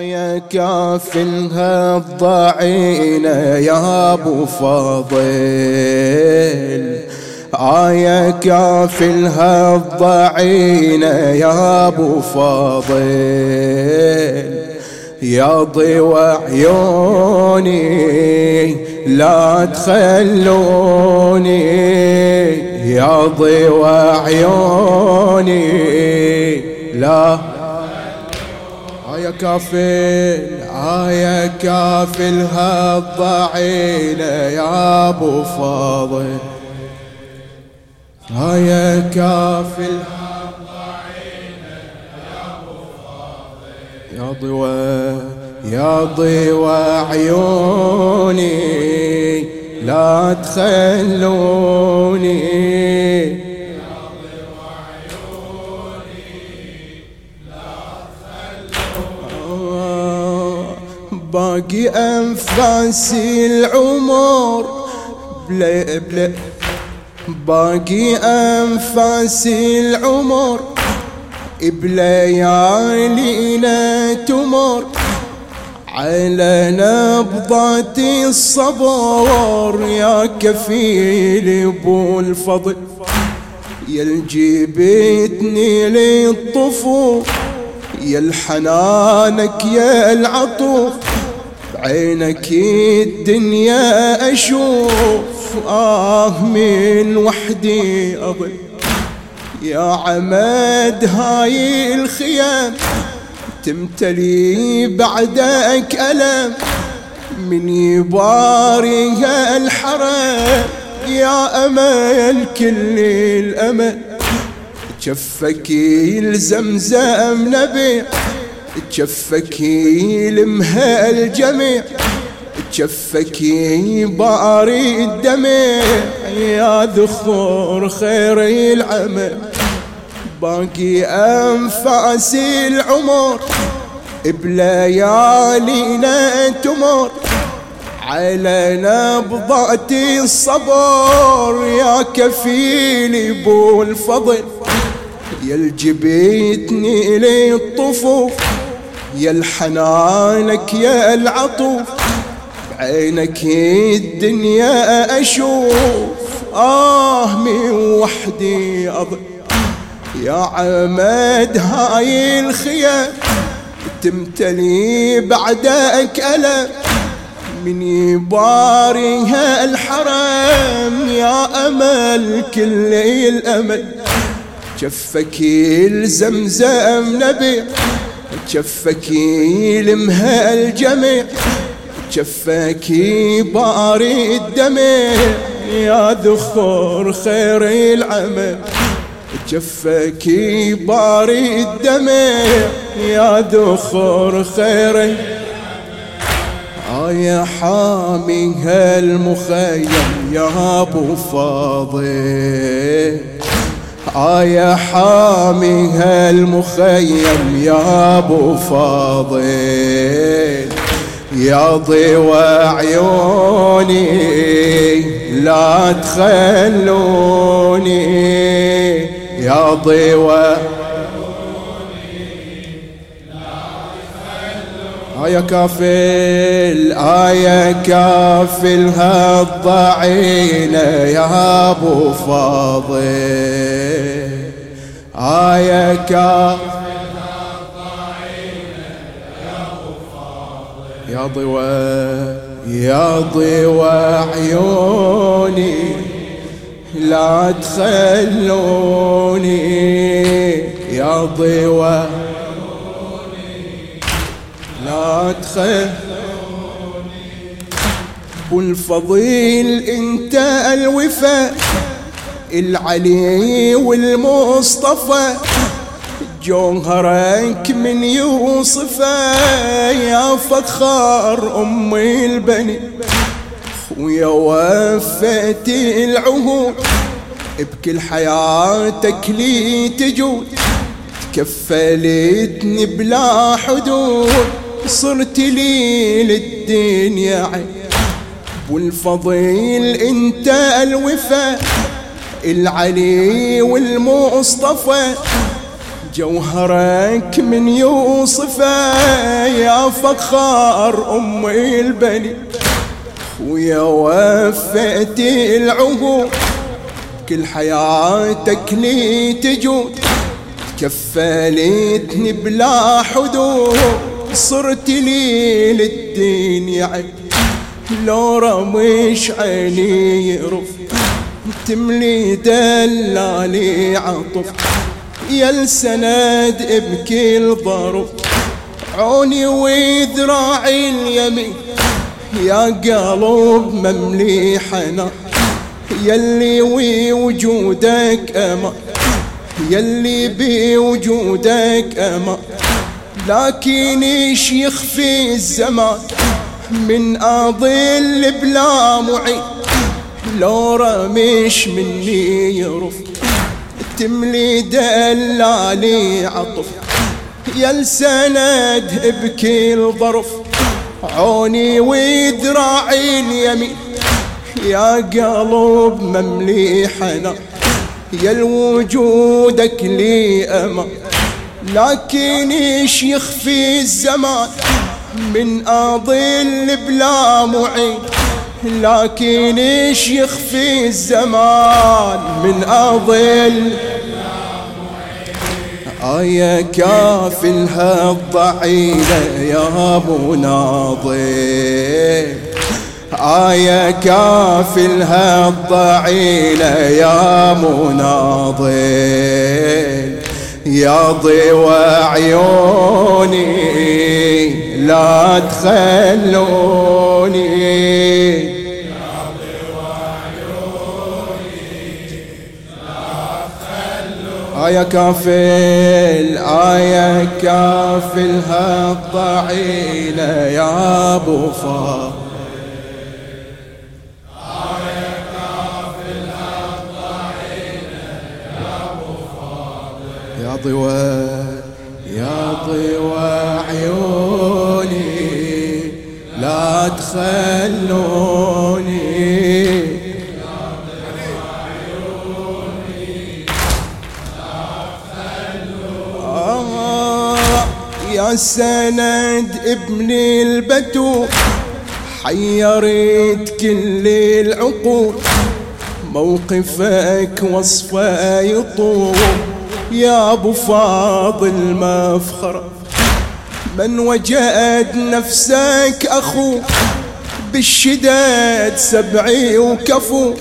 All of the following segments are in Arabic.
آية كافلها الضعينة يا أبو فاضل. آية كافلها الضعينة يا أبو فاضل. يا ضوى عيوني لا تخلوني. يا ضوى عيوني لا كافل آية كافل هالضعينة يا أبو فاضل. آية كافل يا ضوى يا ضوى عيوني لا تخلوني. باقي أنفاسي العمر. بلا بلا. باقي أنفاسي العمر. بليالينا تمر. على نبضات الصبر يا كفيل أبو الفضل. يا الجبتني للطفوف يا الحنانك يا العطوف بعينك الدنيا أشوف آه من وحدي أضل. يا عمد هاي الخيام تمتلي بعدك ألم. من يباري الحرم يا أمل كل الأمل. جفك الزمزم نبيع جفك يلمها الجميع جفك باري الدمع. يا ذخور خير العمل باقي أنفاسي العمر. بليالينا تمر على نبضات الصبر. يا كفيل بو الفضل يا الجبيتني للطفوف. يا الحنانك يا العطوف بعينك الدنيا أشوف. آه من وحدي أضل يا عمد هاي الخيام تمتلي بعدك ألم من يباريها الحرم يا أمل كل الأمل جفك الزمزم نبي جفك يلمها الجميع جفك باري الدمع يا ذخور خير العمل جفك باري الدمع يا ذخور خير يا حامي هالمخيم يا أبو فاضل. يا حامي هالمخيم يا أبو فاضل يا ضوى عيوني لا تخلوني يا ضوى آية كافل آية كافل هالضعينة يا أبو فاضل. آية كافل يا ضوى يا ضوى عيوني لا تخلوني. يا ضوى تخلوني والفضيل إنت الوفاء العلي والمصطفى جوهرك من يوصفه يا فخار أمي البني ويا وفيت العهود بكل حياتك لي تجود كفلتني بلا حدود. صرت لي للدنيا عين. والفضيل انت الوفاء العلي والمصطفى. جوهرك من يوصفه يا فخار أمي البني. ويا وفيتي العهود كل حياتك لي تجود. كفلتني بلا حدود. صرت لي للدين يعد لو رمش عيني يرف. تملي دلالي عطف. يا السند بكل ظرف. عوني وذراعي اليمين. يا قلب مملي حنان يلي وجودك أمان يلي بوجودك أمان لكن إيش يخفي الزمان؟ من أظل بلا معين لو رمش مني يرف تملي دلالي عطف. يا السند بكل ظرف عوني وذراعي اليمين. يا قلب مملي حنا يا الوجودك لي أمان. لكن إيش يخفي الزمان؟ من أظل بلا معين. لكن إيش يخفي الزمان؟ من أظل آية كافل هالضعيلة يا أبو ناظر. آية كافل هالضعيلة يا مناضل يا ضوى عيوني لا تخلوني. آية كافل آية كافل هالضعيلة يا أبو فاضل. يا ضوى يا ضوى عيوني لا تخلوني. يا سند ابني البتول حيرت كل العقول موقفك وصفه يطول. يا أبو فاضل مفخر من وجد نفسك أخو بالشداد سبعي وكفو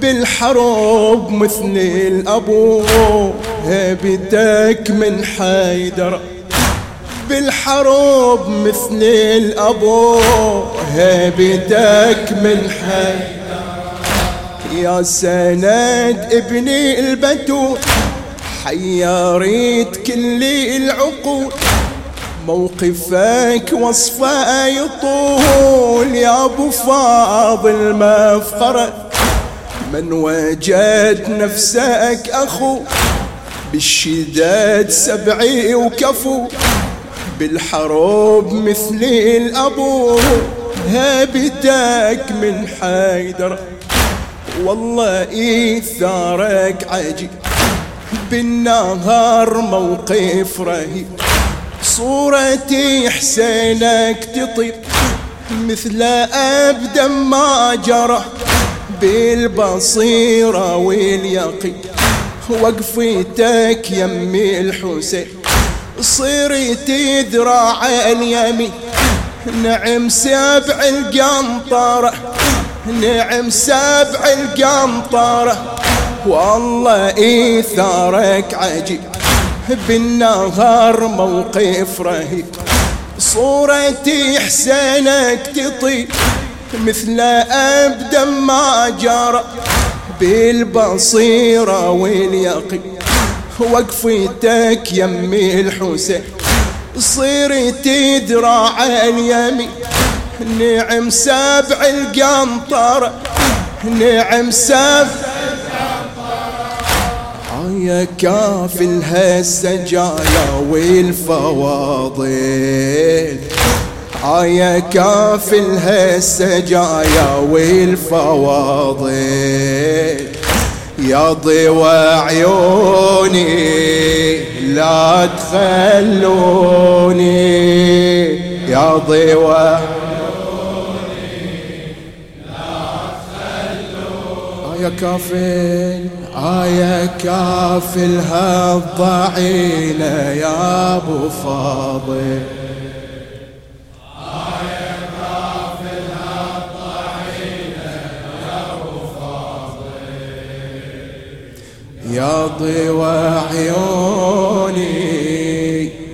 بالحروب مثل الأبو هبتك من حيدر. بالحروب مثل الأبو هبتك من حيدر. يا سند ابني البتول حيريت كل العقول موقفك وصفه يطول. يا أبو فاضل مفخرة من وجد نفسك أخو بالشداد سبعي وكفو بالحروب مثل الأبو. هابتك من حيدر والله إيثارك عجيب بالنهار موقف رهيب. صورتي حسينك تطير مثل أبدا ما جرى بالبصيرة واليقين. وقفتك يمي الحسين صيرتي ذراع اليمين نعم سبع القنطرة نعم سبع القنطرة. والله إيثارك عجيب بالنهار موقف رهيب. صورتي حسينك تطير مثل أبدا ما جرى. بالبصيرة واليقين. وقفتك يمي الحسين. صيرتي ذراع اليمين نعم سبع القنطرة. نعم سبع يا كافل هالسجايا والفواضل. يا كافل هالسجايا والفواضل. يا ضوى عيوني لا تخلوني. يا ضيوة يا كافل. آية كافل هالضعينة يا أبو فاضل. يا ضوى عيوني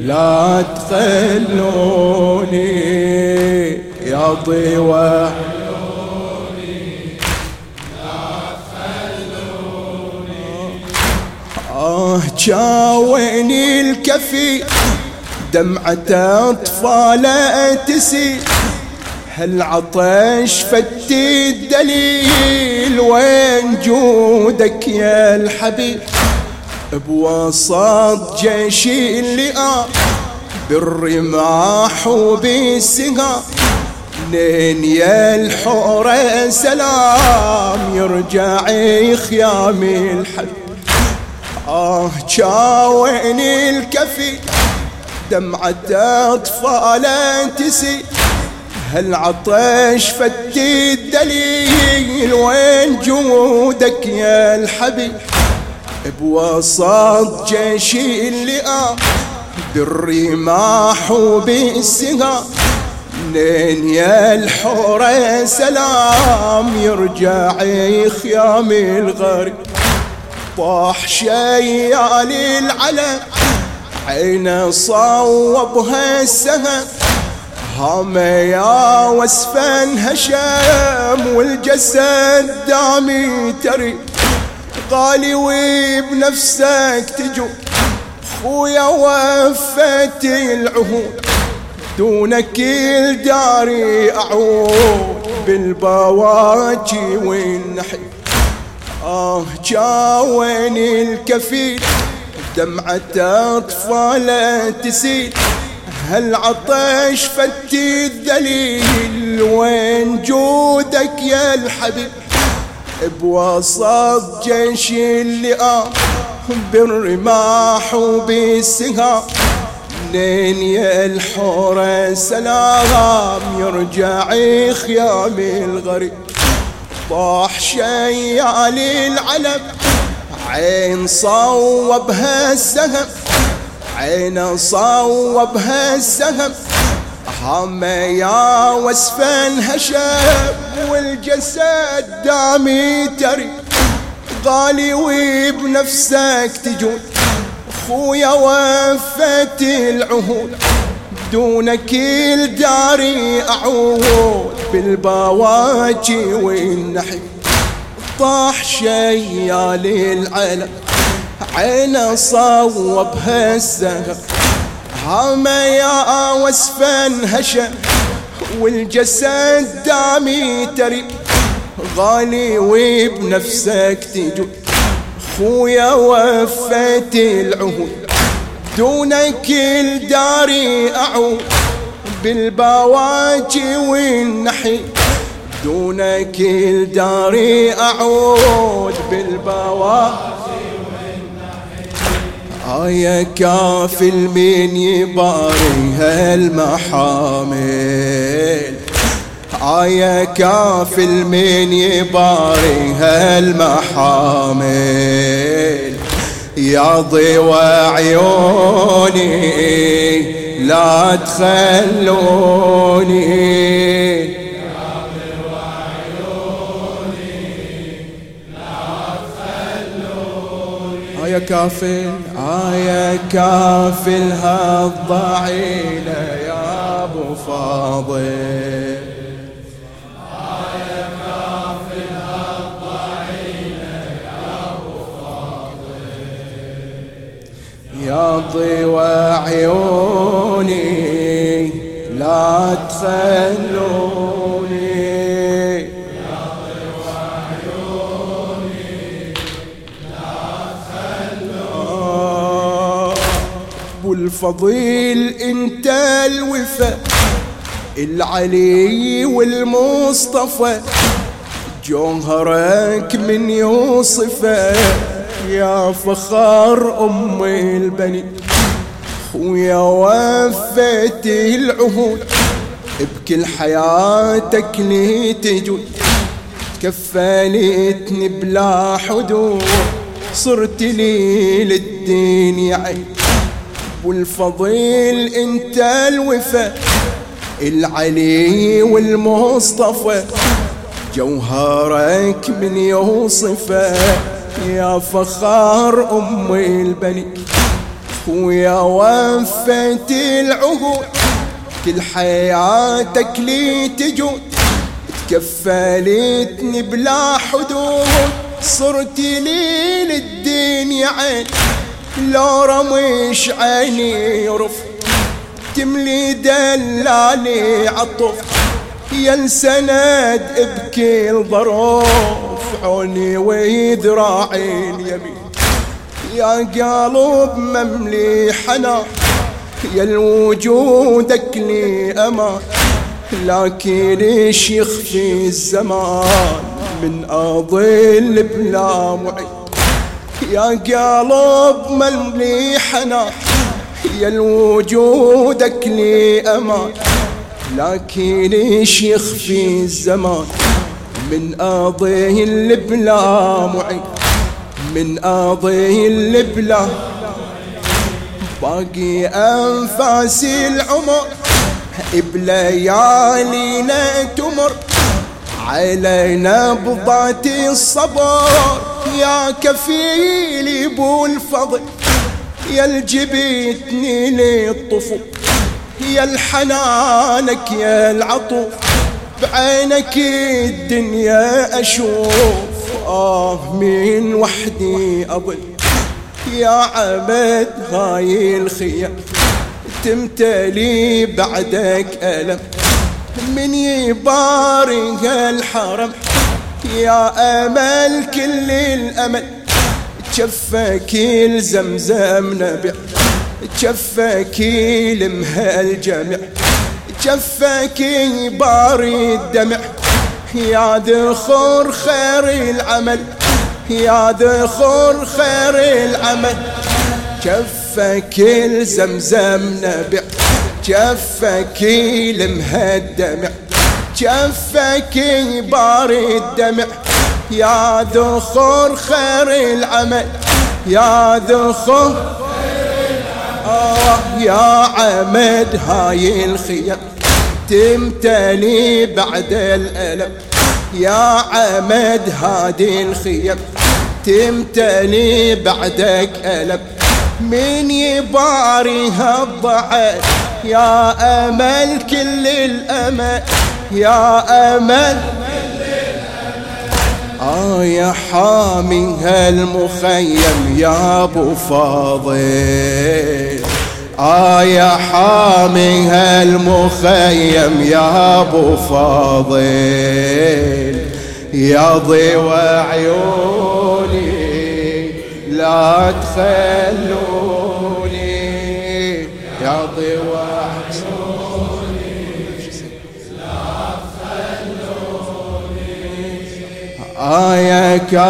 لا تخلوني. يا ضوى آه جاويني الكفي. دمعة أطفال تسيل هالعطش فتي الدليل؟ وين جودك يا الحبيب؟ بوسط جيشي اللي بالرماح وبالسهام. لين يا الحورة سلام. يرجع خيامي الحبيب. آه جاويني الكفي. دمعة أطفال تسي. هالعطش فتي الدليل؟ وين جودك يا الحبيب بوسط جيشي اللي آه بالرماح وبالسهام لين يا الحورة سلام. يرجع خيام الغريب طاح شيال العلم. عينه صوبها السهم هام يا وسفن هشام والجسد دامي تري. قالي وبنفسك تجو. خويا وفت العهود. دونك الداري أعود بالبواجي والنحي آه جاويني الكفيل. دمعة أطفال تسيل. هالعطش فتي الذليل؟ وين جودك يا الحبيب؟ بوسط جيش اللئام. بالرماح وبالسهام. لين يا الحورة سلام. يرجع خيام الغريب. طاح شيال العلم عين صوبها السهم عين صوبها السهم هم يا وسفن هشام والجسد دامي تري غالي وبنفسك تجون خويا وفت العهود. دونك الداري أعود بالبواجي والنحي طاح شيال العلم عينه صوبها السهر هما يا وسفا هشم والجسد دامي تري غالي وبنفسك تجو خويا وفيت العهود. دونك الداري أعود بالبواجي والنحي. دونك الداري أعود بالبواجي آية كافل من يباري هالمحامل. آية كافل من يباري هالمحامل. يا ضوى عيوني لا تخلوني. يا كافل آية كافل هالضعينة يا أبو فاضل. يا ضوى عيوني لا تخلوني والفضيل إنت الوفا العلي والمصطفى جوهرك من يوصفه يا فخار أم البني ويا وفيت العهود بكل حياتك لي تجود كفلتني بلا حدود صرت لي للدين يعين والفضيل إنت الوفا العلي والمصطفى جوهرك من يوصفه. يا فخار أم البني ويا وفيت العهود كل حياتك لي تجود تكفلتني بلا حدود صرت لي للدين عين لو رمش عيني يرف تملي دلالي عطف يا السند بكل ظروف. عوني وذراعي اليمين يا قلب مملي حنان يا الوجودك لي أمان. لكن إيش يخفي الزمان من اضل بلا معين؟ يا قلب مملي حنان يا الوجودك لي أمان. لكن إيش يخفي الزمان من اضل بلا معين من اضل البلا باقي انفاسي العمر بليالينا تمر. علينا بضعة الصبر يا كفيلي أبو الفضل. يا الجبتني للطفو يا الحنانك يا العطوف بعينك الدنيا أشوف آه من وحدي أظل. يا عبد هاي الخيام تمتلي بعدك ألم. من يبارك الحرم. يا أمل كل الأمل. تشفك الزمزم نبع تشفك لمها الجمع تشفك باري الدمع. يا ذخور خير العمل. يا ذخور خير العمل. كفك الزمزم نبع. كفك المهدمع كفك باري الدمع. يا ذخور خير العمل. يا ذخور آه يا عمد هاي الخيام تمتلي بعد الألم. يا عمد هادي الخيم تمتلي بعدك ألم. من يباري هالضعف يا أمل كل الأمل يا أمل آه يا حامي هالمخيم يا أبو فاضل. آه يا حامي هالمخيم يا أبو فاضل. يا ضوى عيوني لا تخلوني آیا کیا؟